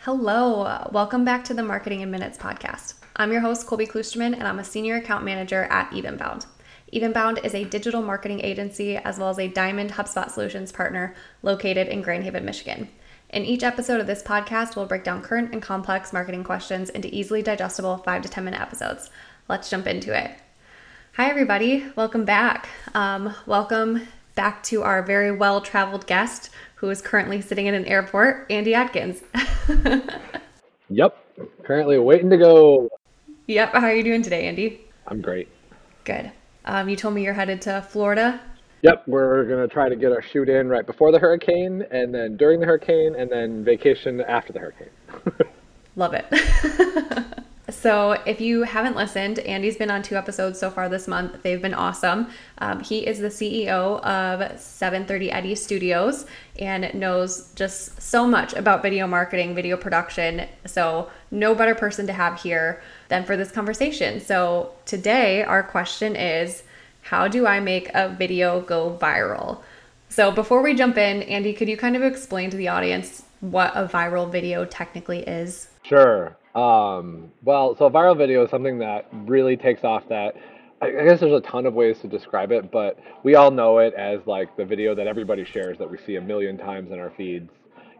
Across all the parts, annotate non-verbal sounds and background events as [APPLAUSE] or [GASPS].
Hello, welcome back to the Marketing in Minutes podcast. I'm your host, Colby Klusterman, and I'm a senior account manager at Evenbound. Evenbound is a digital marketing agency as well as a Diamond HubSpot Solutions partner located in Grand Haven, Michigan. In each episode of this podcast, we'll break down current and complex marketing questions into easily digestible 5 to 10 minute episodes. Let's jump into it. Hi, everybody. Welcome back. Um, welcome back to our very well traveled guest who is currently sitting in an airport, Andy Atkins. [LAUGHS] yep. Currently waiting to go. Yep. How are you doing today, Andy? I'm great. Good. Um, you told me you're headed to Florida. Yep, we're gonna try to get our shoot in right before the hurricane, and then during the hurricane, and then vacation after the hurricane. [LAUGHS] Love it. [LAUGHS] So, if you haven't listened, Andy's been on two episodes so far this month. They've been awesome. Um, he is the CEO of 730 Eddy Studios and knows just so much about video marketing, video production. So, no better person to have here than for this conversation. So, today, our question is How do I make a video go viral? So, before we jump in, Andy, could you kind of explain to the audience what a viral video technically is? Sure. Um, well, so viral video is something that really takes off that I guess there's a ton of ways to describe it, but we all know it as like the video that everybody shares that we see a million times in our feeds.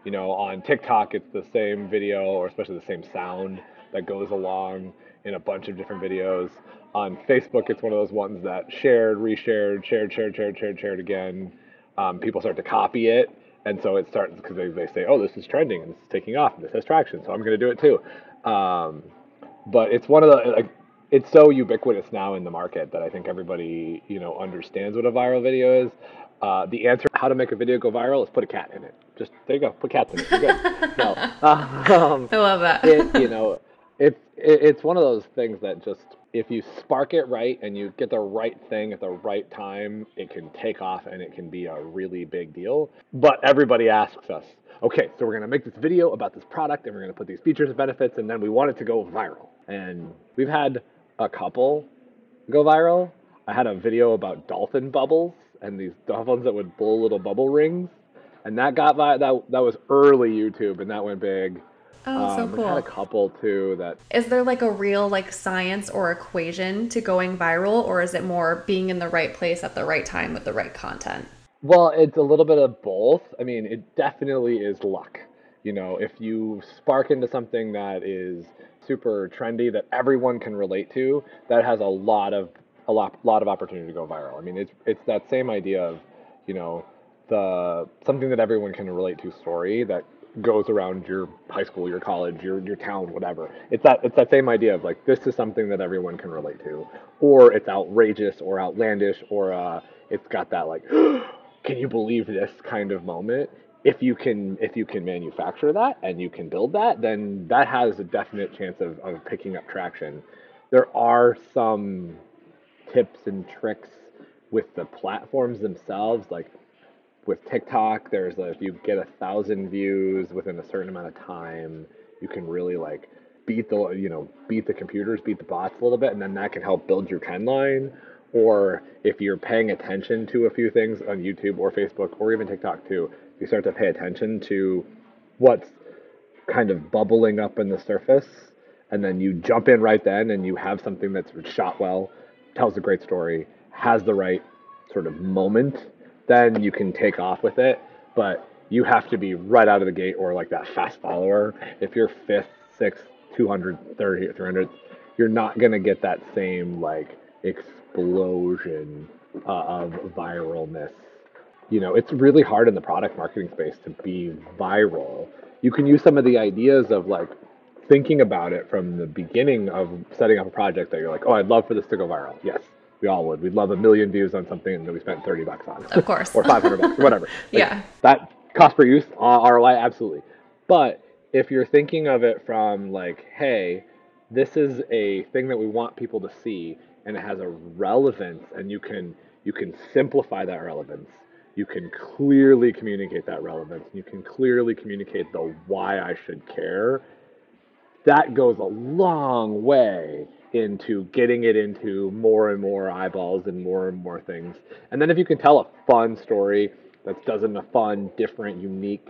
You know, on TikTok, it's the same video or especially the same sound that goes along in a bunch of different videos. On Facebook, it's one of those ones that shared, reshared, shared, shared, shared, shared, shared again. Um, people start to copy it. And so it starts because they, they say, oh, this is trending and this is taking off and this has traction, so I'm going to do it too. Um, but it's one of the like it's so ubiquitous now in the market that I think everybody you know understands what a viral video is. Uh, the answer how to make a video go viral is put a cat in it. Just there you go, put cats in it. You're good. [LAUGHS] no, um, I love that. it, you know, it, it it's one of those things that just if you spark it right and you get the right thing at the right time, it can take off and it can be a really big deal. But everybody asks us, okay, so we're to make this video about this product and we're to put these features and benefits and then we want it to go viral. And we've had a couple go viral. I had a video about dolphin bubbles and these dolphins that would blow little bubble rings. And that got that that was early YouTube and that went big. Oh, um, so cool. had a couple too that. Is there like a real like science or equation to going viral, or is it more being in the right place at the right time with the right content? Well, it's a little bit of both. I mean, it definitely is luck. You know, if you spark into something that is super trendy that everyone can relate to, that has a lot of a lot lot of opportunity to go viral. I mean, it's it's that same idea of, you know, the something that everyone can relate to story that goes around your high school, your college, your your town, whatever. It's that it's that same idea of like this is something that everyone can relate to, or it's outrageous or outlandish, or uh, it's got that like [GASPS] can you believe this kind of moment? If you can if you can manufacture that and you can build that then that has a definite chance of, of picking up traction. There are some tips and tricks with the platforms themselves like with tiktok there's a, if you get a thousand views within a certain amount of time you can really like beat the you know beat the computers beat the bots a little bit and then that can help build your trend line. Or if you're paying attention to a few things on YouTube or Facebook or even TikTok too, you start to pay attention to what's kind of bubbling up in the surface, and then you jump in right then and you have something that's shot well, tells a great story, has the right sort of moment, then you can take off with it. But you have to be right out of the gate or like that fast follower. If you're fifth, sixth, 200, 30, 300, you're not going to get that same like explosion uh, of viralness. You know, it's really hard in the product marketing space to be viral. You can use some of the ideas of like thinking about it from the beginning of setting up a project that you're like, oh, I'd love for this to go viral. Yes, we all would. We'd love a million views on something that we spent 30 bucks on. Of course. or 500 [LAUGHS] bucks or whatever. Like, yeah. That cost per use, uh, ROI, absolutely. But if you're thinking of it from like, hey, this is a thing that we want people to see and it has a relevance and you can you can simplify that relevance you can clearly communicate that relevance you can clearly communicate the why i should care that goes a long way into getting it into more and more eyeballs and more and more things. And then if you can tell a fun story that does in a fun, different, unique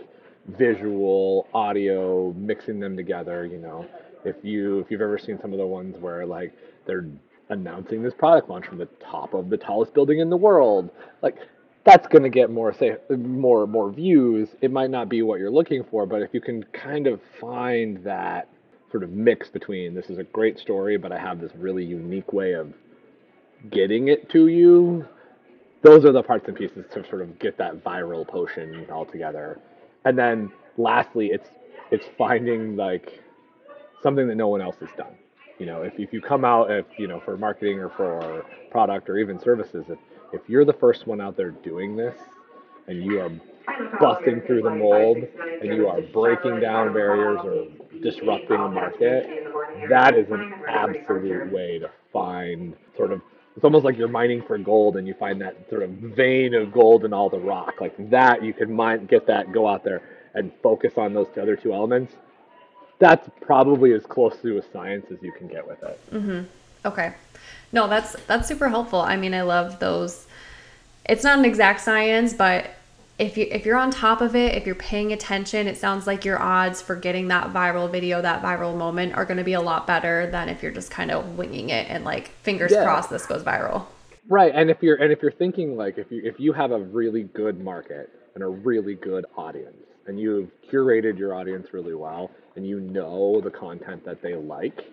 visual, audio, mixing them together, you know, if you if you've ever seen some of the ones where like they're announcing this product launch from the top of the tallest building in the world, like that's going to get more say more more views. It might not be what you're looking for, but if you can kind of find that sort of mix between this is a great story, but I have this really unique way of getting it to you. Those are the parts and pieces to sort of get that viral potion all together. And then lastly, it's it's finding like something that no one else has done. You know, if, if you come out if you know for marketing or for product or even services, if if you're the first one out there doing this and you are busting through the mold and you are breaking down barriers or disrupting the market, that is an absolute way to find sort of it's almost like you're mining for gold and you find that sort of vein of gold in all the rock. Like that you can mine get that, go out there and focus on those other two elements. That's probably as close to a science as you can get with it. Mm-hmm. Okay. No, that's that's super helpful. I mean, I love those. It's not an exact science, but if you if you're on top of it, if you're paying attention, it sounds like your odds for getting that viral video, that viral moment are going to be a lot better than if you're just kind of winging it and like fingers yeah. crossed this goes viral. Right, and if you're and if you're thinking like if you if you have a really good market and a really good audience and you've curated your audience really well and you know the content that they like,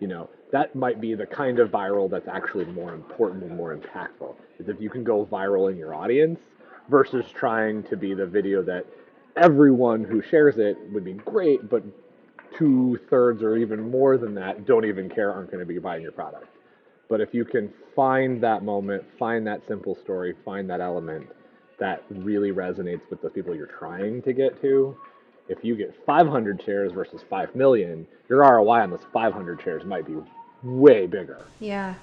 you know, that might be the kind of viral that's actually more important and more impactful. Is if you can go viral in your audience versus trying to be the video that everyone who shares it would be great, but two thirds or even more than that don't even care, aren't going to be buying your product. But if you can find that moment, find that simple story, find that element that really resonates with the people you're trying to get to, if you get 500 shares versus 5 million, your ROI on those 500 shares might be way bigger. Yeah.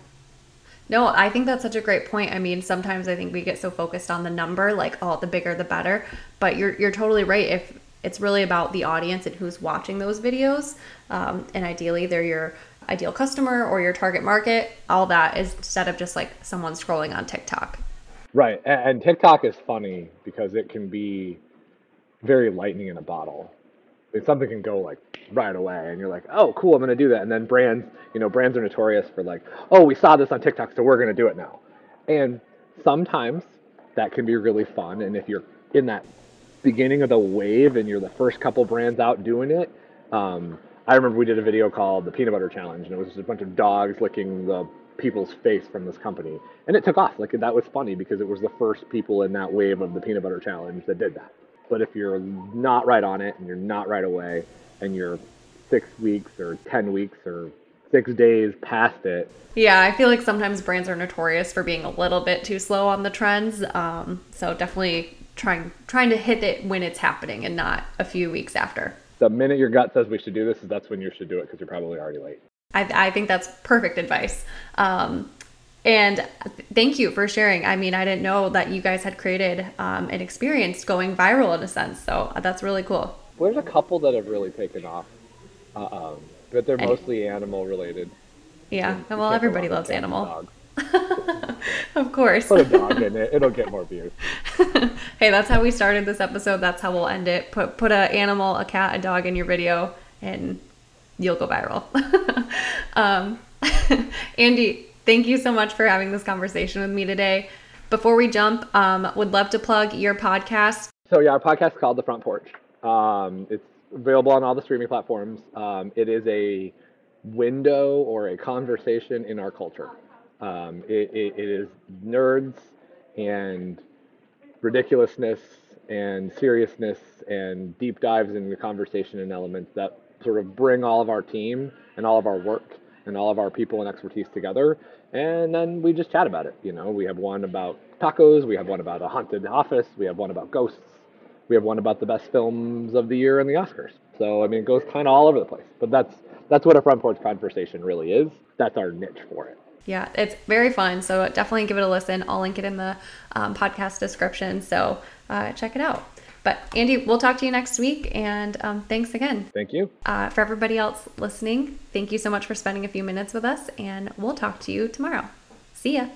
No, I think that's such a great point. I mean, sometimes I think we get so focused on the number, like, oh, the bigger the better. But you're you're totally right. If it's really about the audience and who's watching those videos, um, and ideally they're your ideal customer or your target market, all that is instead of just like someone scrolling on TikTok. Right, and TikTok is funny because it can be very lightning in a bottle. Something can go like right away and you're like oh cool i'm going to do that. And then brands you know brands are notorious for like oh we saw this on tiktok so we're going to do it now. And sometimes that can be really fun and if you're in that beginning of the wave and you're the first couple brands out doing it um, i remember we did a video called the peanut butter challenge and it was just a bunch of dogs licking the people's face from this company and it took off. Like that was funny because it was the first people in that wave of the peanut butter challenge that did that but if you're not right on it and you're not right away and you're six weeks or 10 weeks or six days past it. Yeah, I feel like sometimes brands are notorious for being a little bit too slow on the trends. Um, so definitely trying trying to hit it when it's happening and not a few weeks after. The minute your gut says we should do this, that's when you should do it because you're probably already late. I, I think that's perfect advice. Um, and thank you for sharing. I mean, I didn't know that you guys had created um, an experience going viral in a sense. So that's really cool. There's a couple that have really taken off, uh, um, but they're mostly animal related. Yeah, well, everybody loves animal. [LAUGHS] of course. Put a dog in it; it'll get more views. [LAUGHS] hey, that's how we started this episode. That's how we'll end it. Put put an animal, a cat, a dog in your video, and you'll go viral. [LAUGHS] um, Andy, thank you so much for having this conversation with me today. Before we jump, um, would love to plug your podcast. So yeah, our podcast is called The Front Porch. Um, it's available on all the streaming platforms. Um, it is a window or a conversation in our culture. Um, it, it, it is nerds and ridiculousness and seriousness and deep dives into conversation and elements that sort of bring all of our team and all of our work and all of our people and expertise together. And then we just chat about it. You know, we have one about tacos, we have one about a haunted office, we have one about ghosts, we have one about the best films of the year and the Oscars. So I mean, it goes kind of all over the place. But that's that's what a front porch conversation really is. That's our niche for it. Yeah, it's very fun. So definitely give it a listen. I'll link it in the um, podcast description. So uh, check it out. But Andy, we'll talk to you next week. And um, thanks again. Thank you. Uh, for everybody else listening, thank you so much for spending a few minutes with us. And we'll talk to you tomorrow. See ya.